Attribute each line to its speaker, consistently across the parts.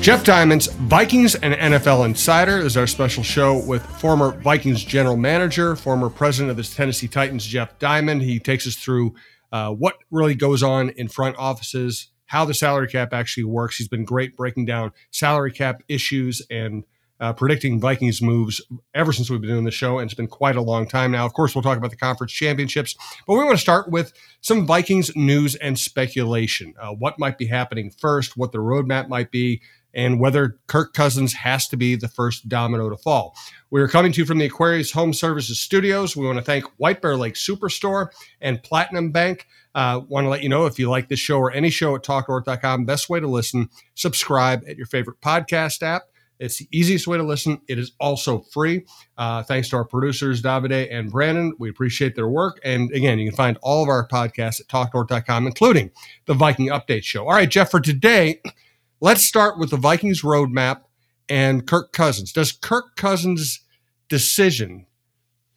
Speaker 1: Jeff Diamond's Vikings and NFL Insider is our special show with former Vikings general manager, former president of the Tennessee Titans, Jeff Diamond. He takes us through uh, what really goes on in front offices, how the salary cap actually works. He's been great breaking down salary cap issues and uh, predicting Vikings moves ever since we've been doing the show, and it's been quite a long time now. Of course, we'll talk about the conference championships, but we want to start with some Vikings news and speculation. Uh, what might be happening first, what the roadmap might be, and whether Kirk Cousins has to be the first domino to fall. We are coming to you from the Aquarius Home Services studios. We want to thank White Bear Lake Superstore and Platinum Bank. Uh, want to let you know if you like this show or any show at talknorth.com, best way to listen, subscribe at your favorite podcast app. It's the easiest way to listen. It is also free. Uh, thanks to our producers, Davide and Brandon. We appreciate their work. And again, you can find all of our podcasts at talknorth.com, including the Viking Update Show. All right, Jeff, for today, Let's start with the Vikings roadmap and Kirk Cousins. Does Kirk Cousins' decision,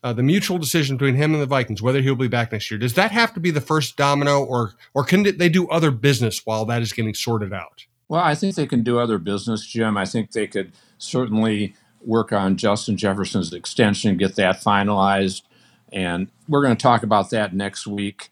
Speaker 1: uh, the mutual decision between him and the Vikings, whether he'll be back next year, does that have to be the first domino, or or can they do other business while that is getting sorted out?
Speaker 2: Well, I think they can do other business, Jim. I think they could certainly work on Justin Jefferson's extension, get that finalized, and we're going to talk about that next week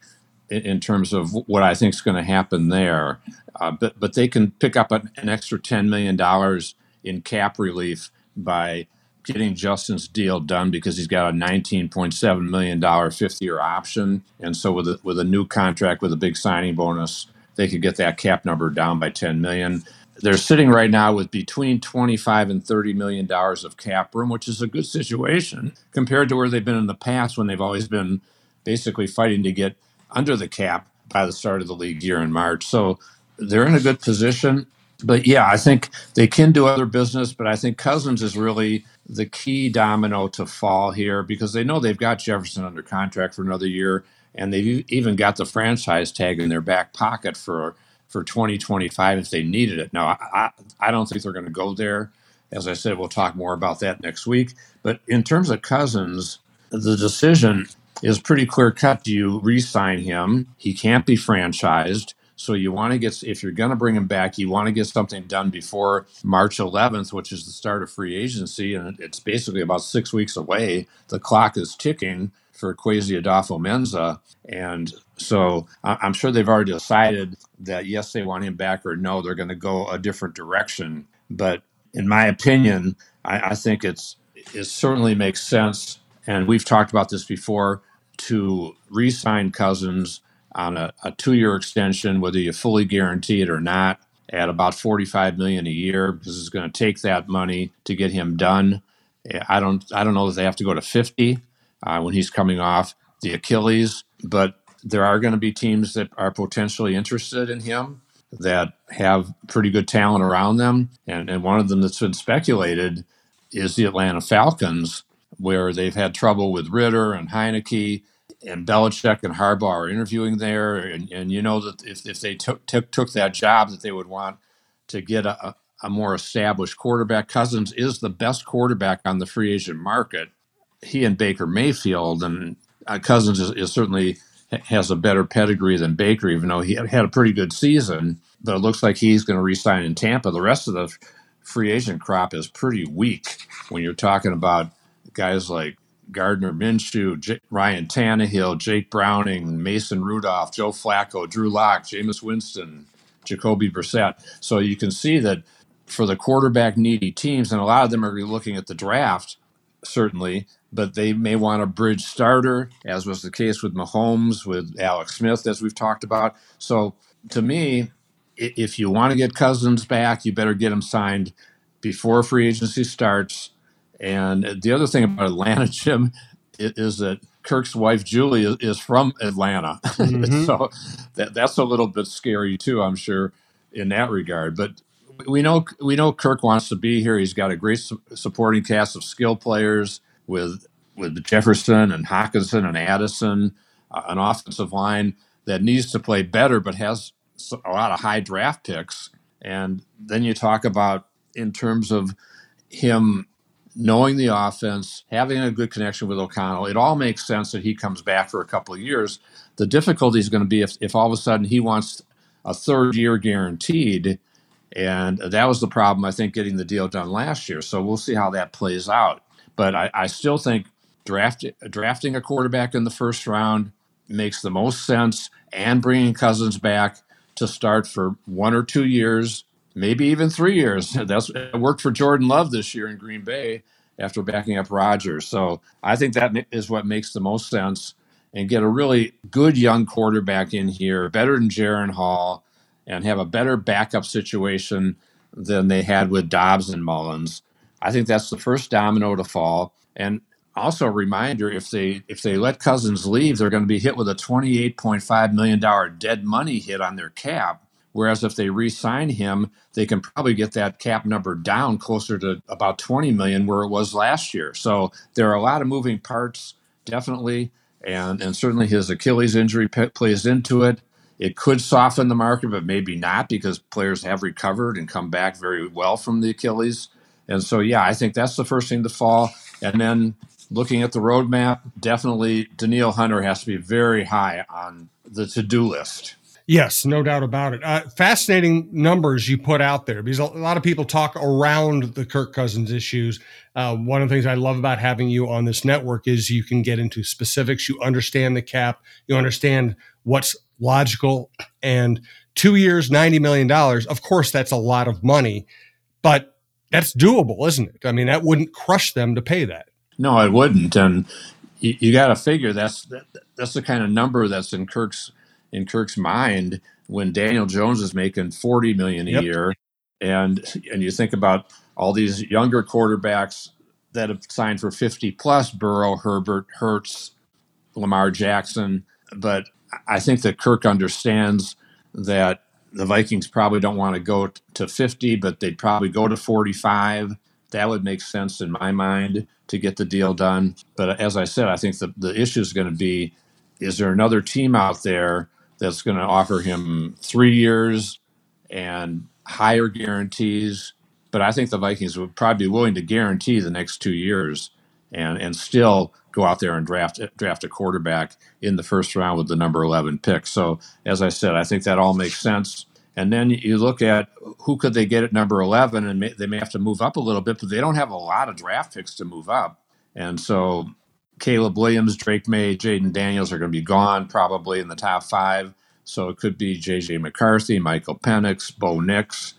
Speaker 2: in terms of what I think is going to happen there. Uh, but but they can pick up an, an extra ten million dollars in cap relief by getting Justin's deal done because he's got a nineteen point seven million dollar fifth year option, and so with a, with a new contract with a big signing bonus, they could get that cap number down by ten million. They're sitting right now with between 25 and 30 million dollars of cap room, which is a good situation compared to where they've been in the past when they've always been basically fighting to get under the cap by the start of the league year in March. So they're in a good position. But yeah, I think they can do other business, but I think Cousins is really the key domino to fall here because they know they've got Jefferson under contract for another year, and they've even got the franchise tag in their back pocket for for 2025 if they needed it. Now, I, I don't think they're going to go there. As I said, we'll talk more about that next week. But in terms of Cousins, the decision is pretty clear cut. Do you re sign him? He can't be franchised. So you want to get, if you're going to bring him back, you want to get something done before March 11th, which is the start of free agency. And it's basically about six weeks away. The clock is ticking for Kwesi Adofo-Mensah. And so I'm sure they've already decided that yes, they want him back or no, they're going to go a different direction. But in my opinion, I, I think it's, it certainly makes sense. And we've talked about this before to re sign Cousins on a, a two-year extension, whether you fully guarantee it or not, at about 45 million a year, because it's going to take that money to get him done. I don't, I don't know that they have to go to 50 uh, when he's coming off the Achilles, but there are going to be teams that are potentially interested in him that have pretty good talent around them, and, and one of them that's been speculated is the Atlanta Falcons, where they've had trouble with Ridder and Heinicke and Belichick and Harbaugh are interviewing there, and, and you know that if, if they took, took took that job, that they would want to get a, a more established quarterback. Cousins is the best quarterback on the free agent market. He and Baker Mayfield, and uh, Cousins is, is, certainly has a better pedigree than Baker, even though he had a pretty good season. But it looks like he's going to resign in Tampa. The rest of the free agent crop is pretty weak when you're talking about guys like Gardner Minshew, J- Ryan Tannehill, Jake Browning, Mason Rudolph, Joe Flacco, Drew Lock, Jameis Winston, Jacoby Brissett. So you can see that for the quarterback needy teams, and a lot of them are looking at the draft, certainly, but they may want a bridge starter, as was the case with Mahomes, with Alex Smith, as we've talked about. So to me, if you want to get Cousins back, you better get him signed before free agency starts and the other thing about Atlanta, Jim, is that Kirk's wife Julie is from Atlanta, mm-hmm. so that that's a little bit scary too. I'm sure in that regard. But we know we know Kirk wants to be here. He's got a great su- supporting cast of skill players with with Jefferson and Hockenson and Addison, uh, an offensive line that needs to play better, but has a lot of high draft picks. And then you talk about in terms of him knowing the offense, having a good connection with O'Connell, it all makes sense that he comes back for a couple of years. The difficulty is going to be if, if all of a sudden he wants a third year guaranteed And that was the problem, I think, getting the deal done last year. So we'll see how that plays out. But I, I still think draft, drafting a quarterback in the first round makes the most sense and bringing Cousins back to start for one or two years, maybe even three years. That's worked for Jordan Love this year in Green Bay after backing up Rodgers. So I think that is what makes the most sense and get a really good young quarterback in here, better than Jaren Hall, and have a better backup situation than they had with Dobbs and Mullens. I think that's the first domino to fall. And also a reminder if they if they let Cousins leave, they're going to be hit with a $28.5 million dead money hit on their cap. Whereas if they re-sign him, they can probably get that cap number down closer to about 20 million where it was last year. So there are a lot of moving parts, definitely, and and certainly his Achilles injury p- plays into it. It could soften the market, but maybe not because players have recovered and come back very well from the Achilles. And so, yeah, I think that's the first thing to fall. And then looking at the roadmap, definitely Danielle Hunter has to be very high on the to do list.
Speaker 1: Yes, no doubt about it. Uh, fascinating numbers you put out there because a lot of people talk around the Kirk Cousins issues. Uh, one of the things I love about having you on this network is you can get into specifics. You understand the cap, you understand what's logical. And two years, $90 million, of course, that's a lot of money, but that's doable, isn't it? I mean, that wouldn't crush them to pay that.
Speaker 2: No, it wouldn't. And you, you got to figure that's that, that's the kind of number that's in Kirk's in Kirk's mind when Daniel Jones is making 40 million a yep. year and and you think about all these younger quarterbacks that have signed for 50 plus Burrow, Herbert, Hurts, Lamar Jackson, but I think that Kirk understands that the Vikings probably don't want to go to 50, but they'd probably go to 45. That would make sense in my mind to get the deal done. But uh, as I said, I think the, the issue is going to be is there another team out there that's going to offer him three years and higher guarantees? But I think the Vikings would probably be willing to guarantee the next two years and, and still go out there and draft draft a quarterback in the first round with the number 11 pick. So as I said, I think that all makes sense. And then you look at who could they get at number 11, and may, they may have to move up a little bit, but they don't have a lot of draft picks to move up. And so Caleb Williams, Drake Maye, Jayden Daniels are going to be gone probably in the top five. So it could be J.J. McCarthy, Michael Penix, Bo Nix,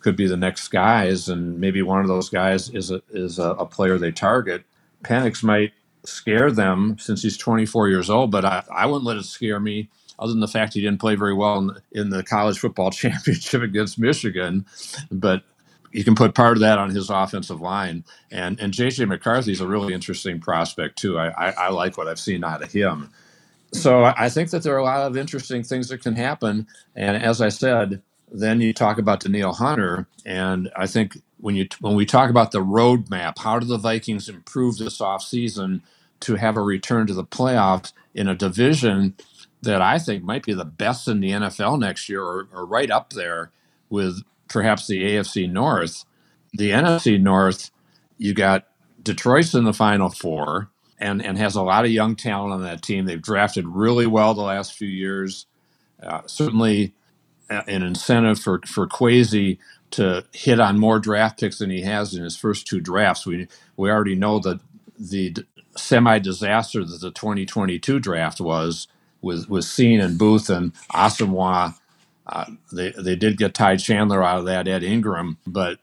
Speaker 2: could be the next guys, and maybe one of those guys is a, is a, a player they target. Penix might scare them since he's 24 years old, but I, I wouldn't let it scare me other than the fact he didn't play very well in in the college football championship against Michigan. But you can put part of that on his offensive line. And and JJ McCarthy is a really interesting prospect too. I, I, I, like what I've seen out of him. So I think that there are a lot of interesting things that can happen. And as I said, then you talk about Danielle Hunter, and I think when you when we talk about the roadmap, how do the Vikings improve this offseason to have a return to the playoffs in a division that I think might be the best in the NFL next year, or, or right up there with perhaps the AFC North. The NFC North, you got Detroit's in the Final Four and, and has a lot of young talent on that team. They've drafted really well the last few years. Uh, certainly, an incentive for for Kwesi to hit on more draft picks than he has in his first two drafts. We we already know that the semi disaster that the 2022 draft was with with Cine and Booth and Asamoah. Uh, they they did get Ty Chandler out of that, Ed Ingram, but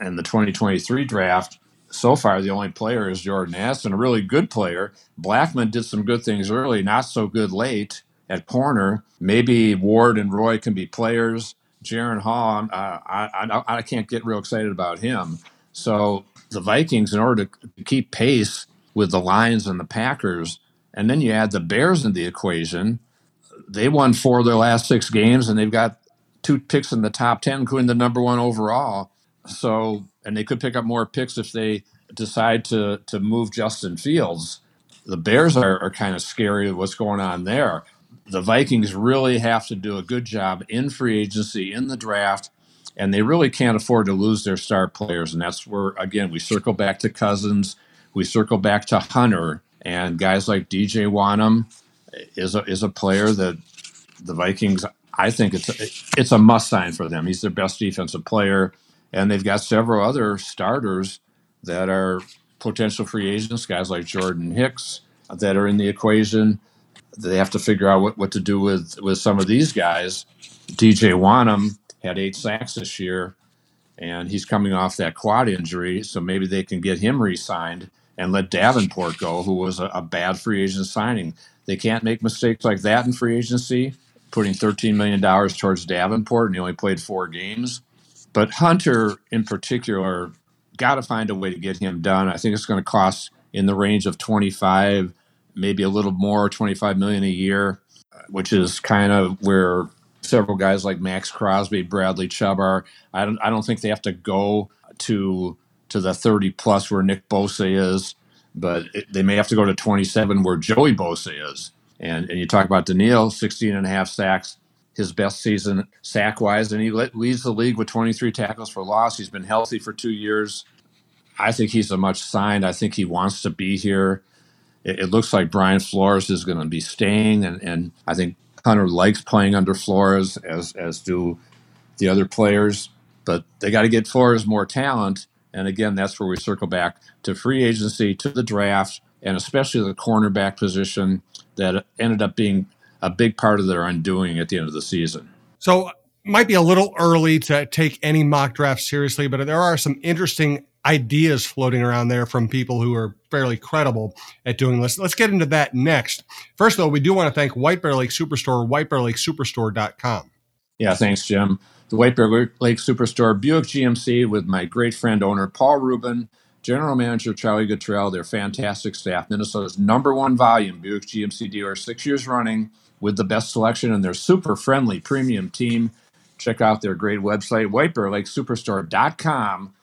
Speaker 2: in the 2023 draft, so far the only player is Jordan Addison, a really good player. Blackmon did some good things early, not so good late at corner. Maybe Ward and Roy can be players. Jaren Hall, uh, I, I, I can't get real excited about him. So the Vikings, in order to keep pace with the Lions and the Packers, and then you add the Bears in the equation. They won four of their last six games, and they've got two picks in the top 10, including the number one overall. So, and they could pick up more picks if they decide to, to move Justin Fields. The Bears are, are kind of scary what's going on there. The Vikings really have to do a good job in free agency, in the draft, and they really can't afford to lose their star players. And that's where, again, we circle back to Cousins, we circle back to Hunter, and guys like DJ Wonnum is a, is a player that the Vikings I think it's a, it's a must sign for them. He's their best defensive player, and they've got several other starters that are potential free agents, guys like Jordan Hicks that are in the equation. They have to figure out what, what to do with with some of these guys. DJ Wonnum had eight sacks this year, and he's coming off that quad injury, so maybe they can get him re-signed and let Davenport go, who was a, a bad free agent signing. They can't make mistakes like that in free agency, putting $13 million towards Davenport, and he only played four games. But Hunter, in particular, got to find a way to get him done. I think it's going to cost in the range of 25, maybe a little more, 25 million a year, which is kind of where several guys like Maxx Crosby, Bradley Chubb are. I don't, I don't think they have to go to to the 30 plus where Nick Bosa is, but it, they may have to go to 27 where Joey Bosa is. And, and you talk about Danielle, 16 and a half sacks, his best season sack wise, and he leads the league with 23 tackles for loss. He's been healthy for two years. I think he's a much signed. I think he wants to be here. It, it looks like Brian Flores is going to be staying, and, and I think Hunter likes playing under Flores, as as do the other players. But they got to get Flores more talent, and again, that's where we circle back to free agency, to the draft, and especially the cornerback position that ended up being a big part of their undoing at the end of the season.
Speaker 1: So, might be a little early to take any mock draft seriously, but there are some interesting ideas floating around there from people who are fairly credible at doing this. Let's get into that next. First, though, we do want to thank White Bear Lake Superstore, whitebearlakesuperstore.com.
Speaker 2: Yeah, thanks, Jim the White Bear Lake Superstore, Buick GMC, with my great friend owner Paul Rubin, General Manager Charlie Guttrell. They're fantastic staff. Minnesota's number one volume Buick GMC dealer, six years running with the best selection and their super friendly premium team. Check out their great website, whitebearlakesuperstore.com,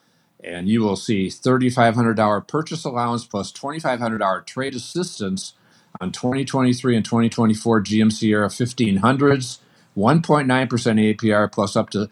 Speaker 2: and you will see $3,500 purchase allowance plus $2,500 trade assistance on 2023 and 2024 GMC Sierra 1500s. 1.9% APR plus up to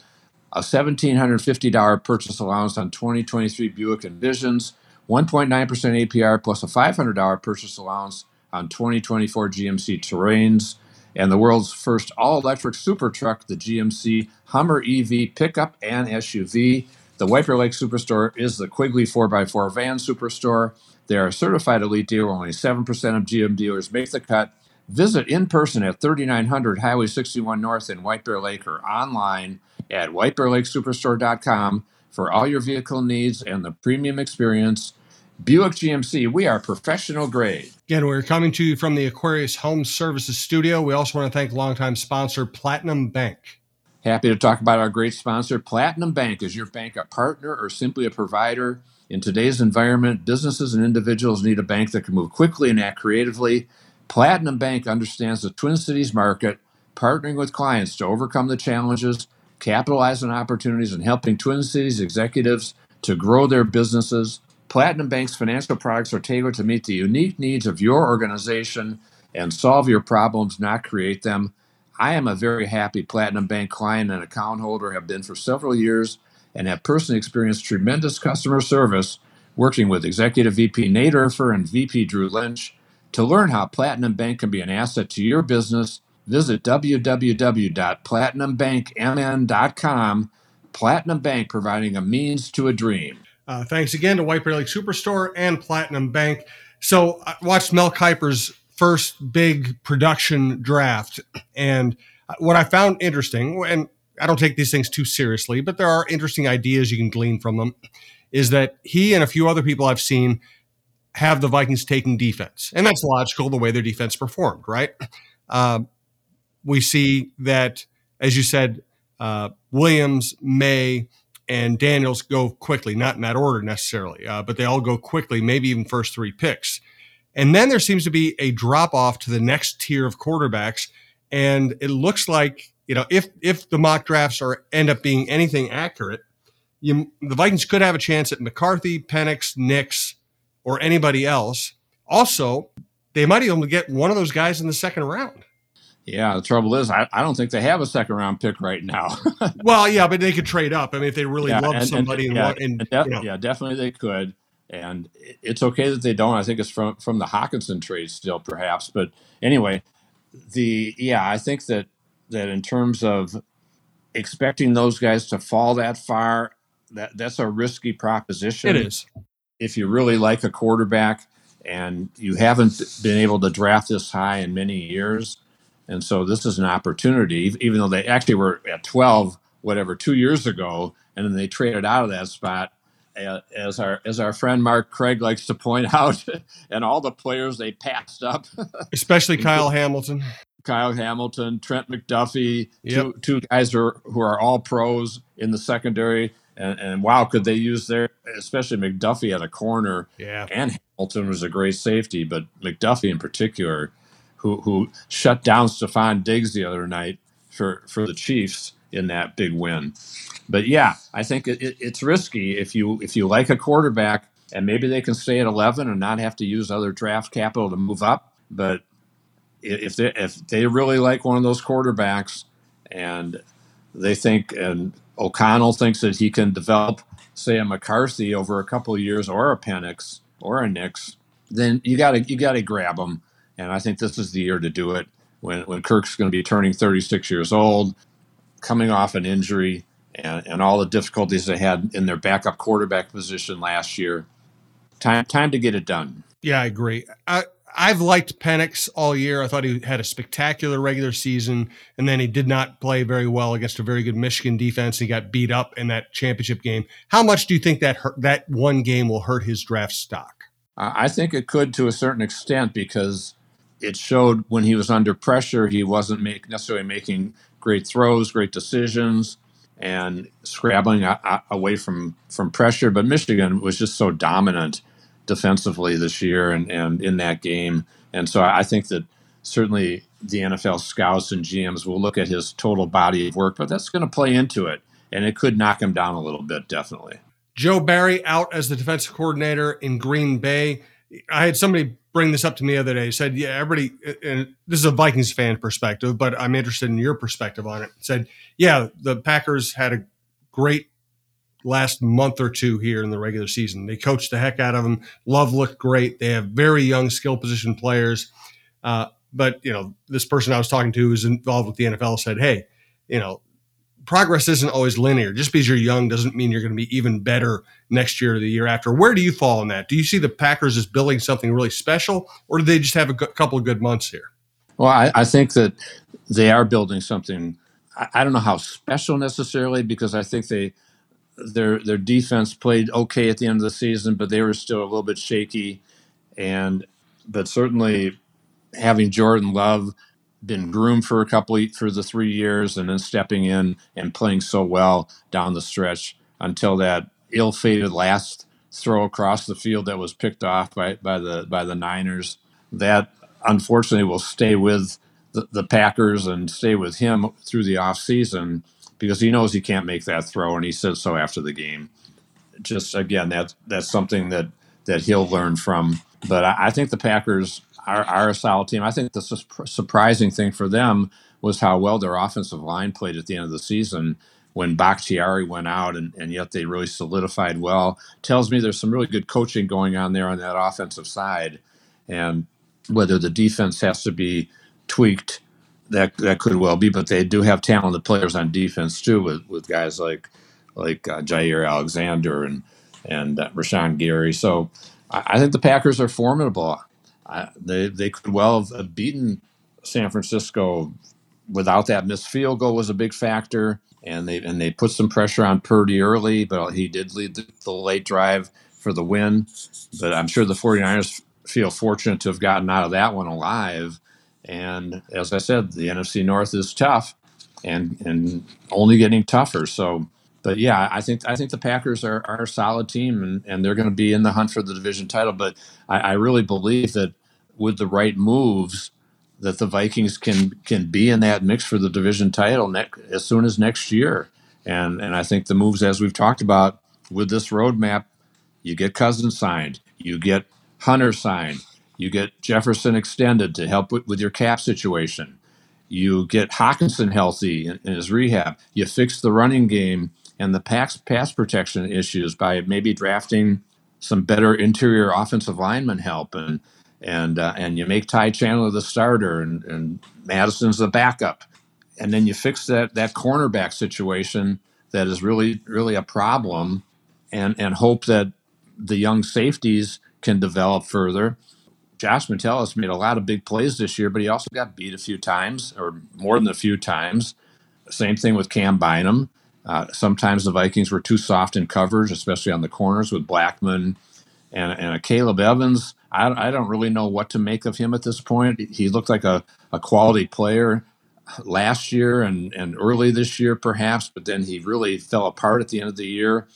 Speaker 2: a $1,750 purchase allowance on 2023 Buick Envisions, 1.9% APR plus a $500 purchase allowance on 2024 GMC Terrains, and the world's first all electric super truck, the GMC Hummer EV pickup and SUV. The White Bear Lake Superstore is the Quigley 4x4 van superstore. They are a certified elite dealer. Only 7% of GM dealers make the cut. Visit in person at 3900 Highway 61 North in White Bear Lake or online at whitebearlakesuperstore.com for all your vehicle needs and the premium experience. Buick GMC, we are professional grade.
Speaker 1: Again, we're coming to you from the Aquarius Home Services studio. We also want to thank longtime sponsor Platinum Bank.
Speaker 2: Happy to talk about our great sponsor. Platinum Bank is your bank a partner or simply a provider. In today's environment, businesses and individuals need a bank that can move quickly and act creatively. Platinum Bank understands the Twin Cities market, partnering with clients to overcome the challenges, capitalize on opportunities, and helping Twin Cities executives to grow their businesses. Platinum Bank's financial products are tailored to meet the unique needs of your organization and solve your problems, not create them. I am a very happy Platinum Bank client and account holder, have been for several years, and have personally experienced tremendous customer service working with Executive VP Nate Urfer and VP Drew Lynch. To learn how Platinum Bank can be an asset to your business, visit www.platinumbankmn.com. Platinum Bank providing a means to a dream.
Speaker 1: Uh, thanks again to White Bear Lake Superstore and Platinum Bank. So I watched Mel Kiper's first big production draft, and what I found interesting, and I don't take these things too seriously, but there are interesting ideas you can glean from them, is that he and a few other people I've seen have the Vikings taking defense. And that's logical the way their defense performed, right? Uh, we see that, as you said, uh, Williams, Maye, and Daniels go quickly, not in that order necessarily, uh, but they all go quickly, maybe even first three picks. And then there seems to be a drop off to the next tier of quarterbacks. And it looks like, you know, if if the mock drafts are end up being anything accurate, you, the Vikings could have a chance at McCarthy, Penix, Nix, or anybody else. Also, they might even get one of those guys in the second round.
Speaker 2: Yeah, the trouble is, I, I don't think they have a second round pick right now.
Speaker 1: well, yeah, but they could trade up. I mean, if they really yeah, love and, somebody, and,
Speaker 2: and, yeah, and, def- you know. yeah, definitely they could. And it's okay that they don't. I think it's from from the Hockenson trade still, perhaps. But anyway, the yeah, I think that that in terms of expecting those guys to fall that far, that that's a risky proposition.
Speaker 1: It is.
Speaker 2: If you really like a quarterback and you haven't been able to draft this high in many years, and so this is an opportunity, even though they actually were at 12, whatever, two years ago, and then they traded out of that spot. As our as our friend Mark Craig likes to point out, and all the players they passed up,
Speaker 1: especially Kyle Hamilton,
Speaker 2: Kyle Hamilton, Trent McDuffie, yep. two, two guys who are, who are all pros in the secondary. And, and, wow, could they use their, especially McDuffie at a corner.
Speaker 1: Yeah.
Speaker 2: And Hamilton was a great safety, but McDuffie in particular, who, who shut down Stefon Diggs the other night for, for the Chiefs in that big win. But yeah, I think it, it, it's risky if you if you like a quarterback and maybe they can stay at 11 and not have to use other draft capital to move up. But if they if they really like one of those quarterbacks and they think and O'Connell thinks that he can develop, say, a McCarthy over a couple of years or a Penix or a Nix, then you got to you got to grab them. And I think this is the year to do it. When when Kirk's going to be turning 36 years old, coming off an injury, and, and all the difficulties they had in their backup quarterback position last year, time time to get it done.
Speaker 1: Yeah, I agree. I, I've liked Penix all year. I thought he had a spectacular regular season, and then he did not play very well against a very good Michigan defense. He got beat up in that championship game. How much do you think that hurt, that one game will hurt his draft stock?
Speaker 2: I think it could to a certain extent because it showed when he was under pressure, he wasn't make, necessarily making great throws, great decisions, and scrabbling away from from pressure. But Michigan was just so dominant defensively this year and, and in that game. And so I think that certainly the NFL scouts and GMs will look at his total body of work, but that's going to play into it. And it could knock him down a little bit, definitely.
Speaker 1: Joe Barry out as the defensive coordinator in Green Bay. I had somebody bring this up to me the other day. He said, "Yeah, everybody." And this is a Vikings fan perspective, but I'm interested in your perspective on it. Said, "Yeah, the Packers had a great last month or two here in the regular season. They coached the heck out of them. Love looked great. They have very young skill position players. Uh, but you know, this person I was talking to who's involved with the NFL said, "Hey, you know, progress isn't always linear. Just because you're young doesn't mean you're going to be even better next year or the year after." Where do you fall in that? Do you see the Packers as building something really special, or do they just have a couple of good months here?
Speaker 2: Well, I, I think that they are building something. I, I don't know how special necessarily because I think they their their defense played okay at the end of the season, but they were still a little bit shaky. And but certainly having Jordan Love been groomed for a couple for the three years and then stepping in and playing so well down the stretch until that ill-fated last throw across the field that was picked off by, by the by the Niners that unfortunately will stay with the, the Packers and stay with him through the offseason because he knows he can't make that throw, and he said so after the game. Just again, that's that's something that that he'll learn from. But I, I think the Packers are, are, a solid team. I think the su- surprising thing for them was how well their offensive line played at the end of the season when Bakhtiari went out, and, and yet they really solidified well. Tells me there's some really good coaching going on there on that offensive side, and whether the defense has to be tweaked that that could well be, but they do have talented players on defense too, with, with guys like like uh, Jaire Alexander and and uh, Rashan Gary. So I, I, think the Packers are formidable. I, they they could well have beaten San Francisco without that missed field goal was a big factor, and they and they put some pressure on Purdy early, but he did lead the, the late drive for the win. But I'm sure the 49ers feel fortunate to have gotten out of that one alive and as I said, the NFC North is tough and and only getting tougher. So, but yeah, I think I think the Packers are, are a solid team and, and they're going to be in the hunt for the division title. But I, I really believe that with the right moves, that the Vikings can can be in that mix for the division title next, as soon as next year. And and I think the moves, as we've talked about with this roadmap, you get Cousins signed, you get Hunter signed, you get Jefferson extended to help with, with your cap situation. You get Hockenson healthy in, in, his rehab. You fix the running game and the pass, pass protection issues by maybe drafting some better interior offensive lineman help and and uh, and you make Ty Chandler the starter and, and Mattison's the backup. and then you fix that that cornerback situation that is really really a problem, and and hope that the young safeties can develop further. Josh Metellus made a lot of big plays this year, but he also got beat a few times, or more than a few times. Same thing with Cam Bynum. Uh, sometimes the Vikings were too soft in coverage, especially on the corners with Blackmon and, and Akayleb Evans. I, I don't really know what to make of him at this point. He looked like a, a quality player last year and, and early this year, perhaps, but then he really fell apart at the end of the year.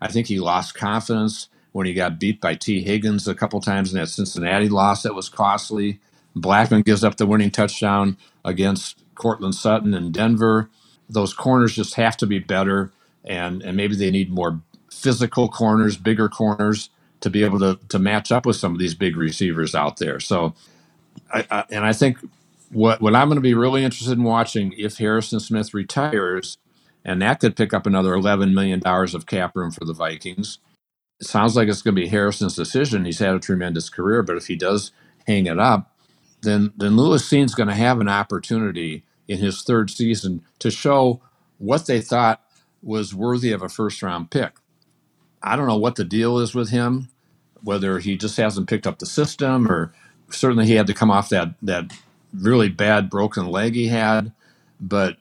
Speaker 2: I think he lost confidence when he got beat by Tee Higgins a couple times in that Cincinnati loss that was costly. Blackmon gives up the winning touchdown against Courtland Sutton in Denver. Those corners just have to be better, and, and maybe they need more physical corners, bigger corners to be able to, to match up with some of these big receivers out there. So, I, I, and I think what, what I'm going to be really interested in watching if Harrison Smith retires, and that could pick up another $11 million of cap room for the Vikings sounds like it's going to be Harrison's decision. He's had a tremendous career, but if he does hang it up, then then Lewis Cine's going to have an opportunity in his third season to show what they thought was worthy of a first round pick. I don't know what the deal is with him, whether he just hasn't picked up the system or certainly he had to come off that that really bad broken leg he had, but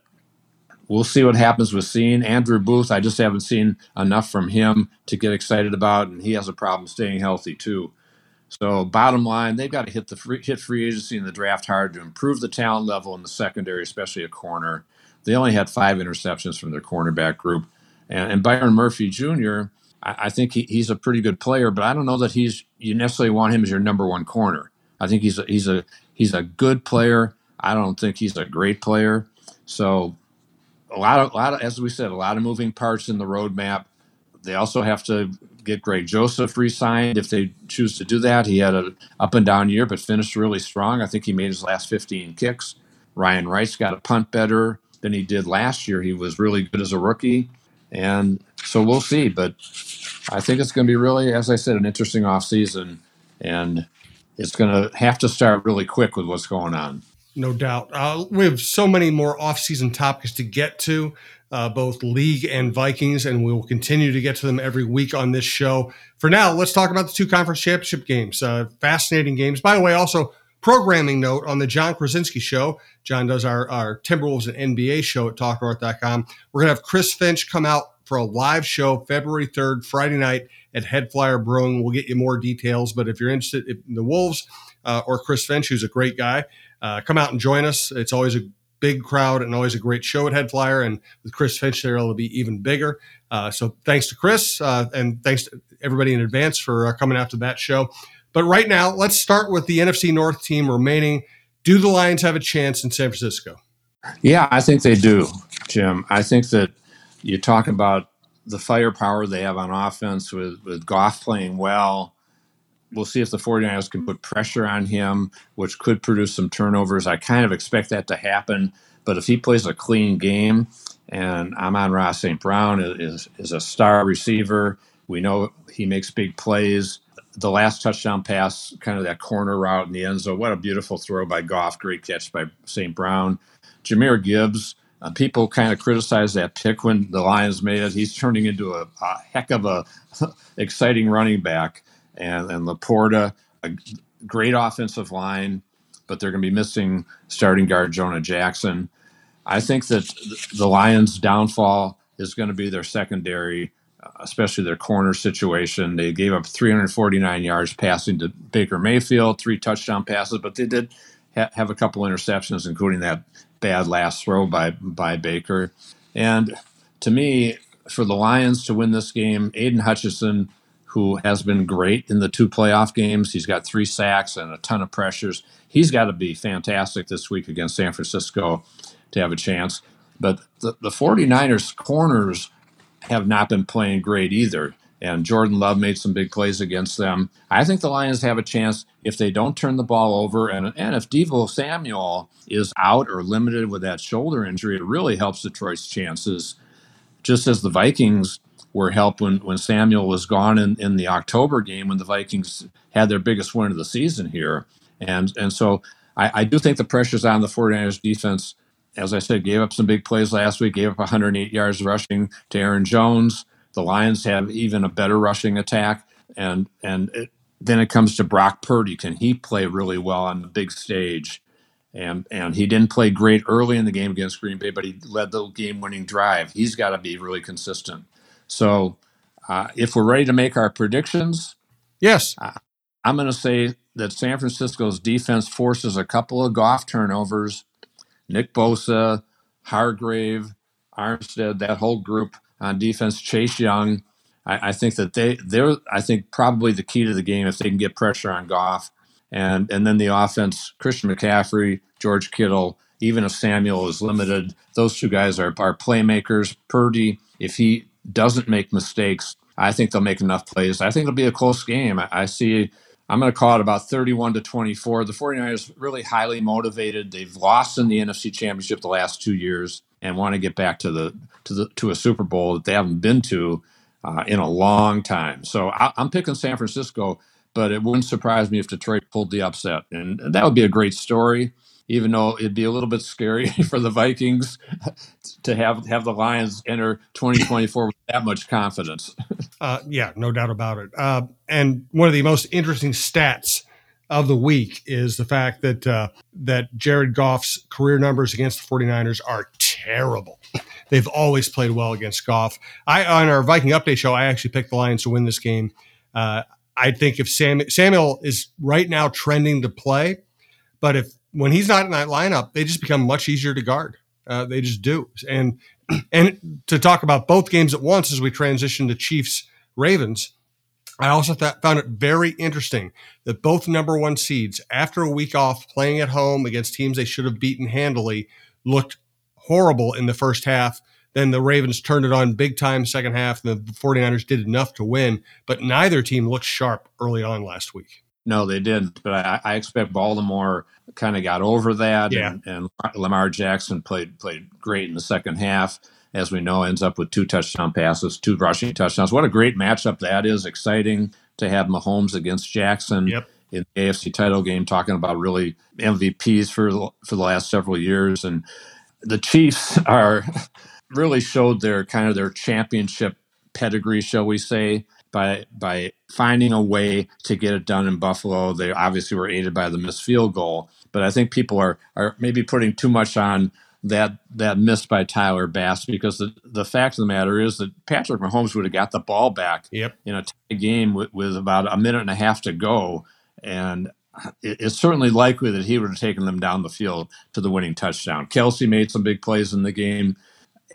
Speaker 2: we'll see what happens with Cine Andrew Booth. I just haven't seen enough from him to get excited about, and he has a problem staying healthy too. So, bottom line, they've got to hit the free, hit free agency and the draft hard to improve the talent level in the secondary, especially a corner. They only had five interceptions from their cornerback group, and, and Byron Murphy Jr. I, I think he, he's a pretty good player, but I don't know that he's you necessarily want him as your number one corner. I think he's a, he's a he's a good player. I don't think he's a great player. So a lot of, lot of, as we said, a lot of moving parts in the roadmap. They also have to get Greg Joseph re-signed if they choose to do that. He had an up and down year, but finished really strong. I think he made his last 15 kicks. Ryan Wright got a punt better than he did last year. He was really good as a rookie, and so we'll see. But I think it's going to be really, as I said, an interesting off season, and it's going to have to start really quick with what's going on
Speaker 1: no doubt. Uh, we have so many more off-season topics to get to, uh, both league and Vikings, and we will continue to get to them every week on this show. For now, let's talk about the two conference championship games. Uh, fascinating games. By the way, also programming note on the Jon Krawczynski show. John does our, our Timberwolves and NBA show at talknorth.com. We're going to have Chris Finch come out for a live show February 3rd, Friday night at Head Flyer Brewing. We'll get you more details, but if you're interested in the Wolves uh, or Chris Finch, who's a great guy, uh, come out and join us. It's always a big crowd and always a great show at Head Flyer. And with Chris Finch there, it'll be even bigger. Uh, so thanks to Chris uh, and thanks to everybody in advance for uh, coming out to that show. But right now, let's start with the NFC North team remaining. Do the Lions have a chance in San Francisco?
Speaker 2: Yeah, I think they do, Jim. I think that you talk about the firepower they have on offense with, with Goff playing well we'll see if the 49ers can put pressure on him, which could produce some turnovers. I kind of expect that to happen. But if he plays a clean game, and Amon-Ra St. Brown is, is a star receiver, we know he makes big plays. The last touchdown pass, kind of that corner route in the end zone, what a beautiful throw by Goff. Great catch by St. Brown. Jahmyr Gibbs, uh, people kind of criticize that pick when the Lions made it. He's turning into a, a heck of a exciting running back and, and LaPorta, a great offensive line, but they're going to be missing starting guard Jonah Jackson. I think that the Lions' downfall is going to be their secondary, uh, especially their corner situation. They gave up 349 yards passing to Baker Mayfield, three touchdown passes, but they did ha- have a couple interceptions, including that bad last throw by by Baker. And to me, for the Lions to win this game, Aidan Hutchinson who has been great in the two playoff games. He's got three sacks and a ton of pressures. He's got to be fantastic this week against San Francisco to have a chance. But the, the 49ers corners have not been playing great either. And Jordan Love made some big plays against them. I think the Lions have a chance if they don't turn the ball over. And, and if Deebo Samuel is out or limited with that shoulder injury, it really helps Detroit's chances. Just as the Vikings were helped when, when Samuel was gone in, in the October game when the Vikings had their biggest win of the season here. And and so I, I do think the pressure's on the 49ers defense as I said, gave up some big plays last week, gave up 108 yards rushing to Aaron Jones. The Lions have even a better rushing attack. And, and it, then it comes to Brock Purdy. Can he play really well on the big stage? And, and he didn't play great early in the game against Green Bay, but he led the game winning drive. He's got to be really consistent. So uh, if we're ready to make our predictions,
Speaker 1: yes,
Speaker 2: uh, I'm going to say that San Francisco's defense forces a couple of Goff turnovers. Nick Bosa, Hargrave, Armstead, that whole group on defense, Chase Young. I, I, think that they they're I think probably the key to the game if they can get pressure on Goff. And and then the offense, Christian McCaffrey, George Kittle, even if Samuel is limited, those two guys are, are playmakers. Purdy, if he doesn't make mistakes, I think they'll make enough plays. I think it'll be a close game. I, see I'm going to call it about 31 to 24. The 49ers really highly motivated. They've lost in the NFC Championship the last two years and want to get back to the to the to a Super Bowl that they haven't been to uh, in a long time. So I, am picking San Francisco, but it wouldn't surprise me if Detroit pulled the upset, and that would be a great story. Even though it'd be a little bit scary for the Vikings to have have the Lions enter 2024 with that much confidence.
Speaker 1: Uh, yeah, no doubt about it. Uh, and one of the most interesting stats of the week is the fact that uh, that Jared Goff's career numbers against the 49ers are terrible. They've always played well against Goff. I on our Viking update show, I actually picked the Lions to win this game. Uh, I think if Sam, Samuel is right now trending to play, but if when he's not in that lineup, they just become much easier to guard. Uh, they just do. And and to talk about both games at once as we transition to Chiefs Ravens, I also th- found it very interesting that both number one seeds, after a week off playing at home against teams they should have beaten handily, looked horrible in the first half. Then the Ravens turned it on big time second half, and the 49ers did enough to win. But neither team looked sharp early on last week.
Speaker 2: No, they didn't. But I, I expect Baltimore kind of got over that,
Speaker 1: yeah.
Speaker 2: and, and Lamar Jackson played played great in the second half. As we know, ends up with two touchdown passes, two rushing touchdowns. What a great matchup that is! Exciting to have Mahomes against Jackson.
Speaker 1: Yep
Speaker 2: in the AFC title game, talking about really MVPs for for the last several years, and the Chiefs are really showed their kind of their championship pedigree, shall we say, by by finding a way to get it done in Buffalo. They obviously were aided by the missed field goal, but I think people are are maybe putting too much on that that miss by Tyler Bass because the, the fact of the matter is that Patrick Mahomes would have got the ball back
Speaker 1: yep.
Speaker 2: in a game with, with about a minute and a half to go, and it's certainly likely that he would have taken them down the field to the winning touchdown. Kelce made some big plays in the game,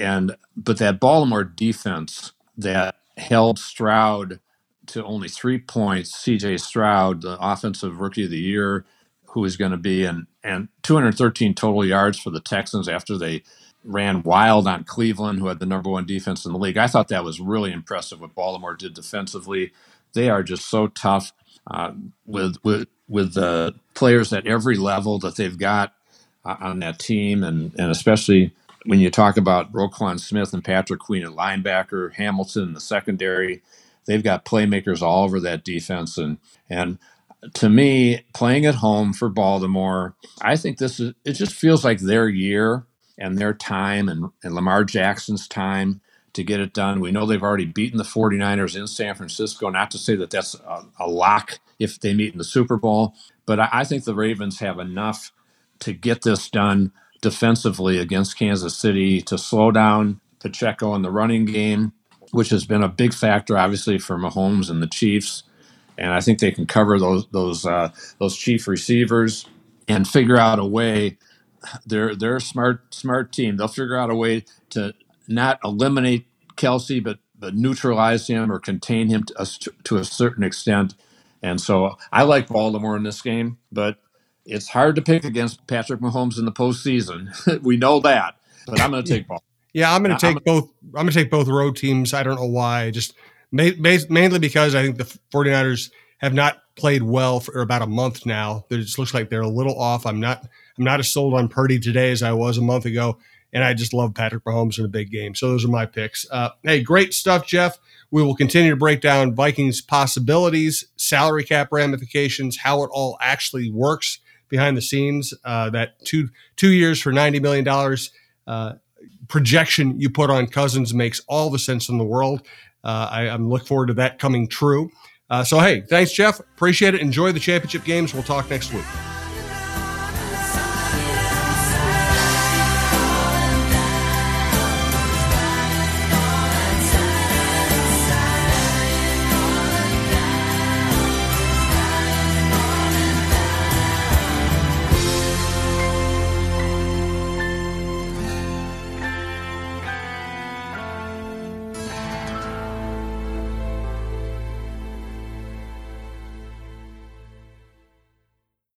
Speaker 2: and but that Baltimore defense that held Stroud to only three points. C.J. Stroud, the offensive rookie of the year, who is going to be and and 213 total yards for the Texans after they ran wild on Cleveland, who had the number one defense in the league. I thought that was really impressive what Baltimore did defensively. They are just so tough uh, with with with the players at every level that they've got uh, on that team, and and especially when you talk about Roquan Smith and Patrick Queen at linebacker, Hamilton in the secondary, they've got playmakers all over that defense, and and to me, playing at home for Baltimore, I think this is it just feels like their year and their time and, and Lamar Jackson's time to get it done. We know they've already beaten the 49ers in San Francisco. Not to say that that's a, a lock if they meet in the Super Bowl, but I, I think the Ravens have enough to get this done defensively against Kansas City to slow down Pacheco in the running game, which has been a big factor, obviously, for Mahomes and the Chiefs. And I think they can cover those those uh, those chief receivers and figure out a way. They're they're a smart smart team. They'll figure out a way to not eliminate Kelce, but but neutralize him or contain him to a, to a certain extent. And so I like Baltimore in this game, but it's hard to pick against Patrick Mahomes in the postseason. we know that, but I'm going to take Baltimore.
Speaker 1: Yeah, I'm going to take I'm, both. I'm going to take both road teams. I don't know why. Just mainly because I think the 49ers have not played well for about a month now. It just looks like they're a little off. I'm not. I'm not as sold on Purdy today as I was a month ago and I just love Patrick Mahomes in a big game. So those are my picks. Uh, hey, great stuff, Jeff. We will continue to break down Vikings possibilities, salary cap ramifications, how it all actually works behind the scenes. Uh, that two two years for ninety million dollars uh, projection you put on Cousins makes all the sense in the world. Uh, I, am look forward to that coming true. Uh, so hey, thanks, Jeff. Appreciate it. Enjoy the championship games. We'll talk next week.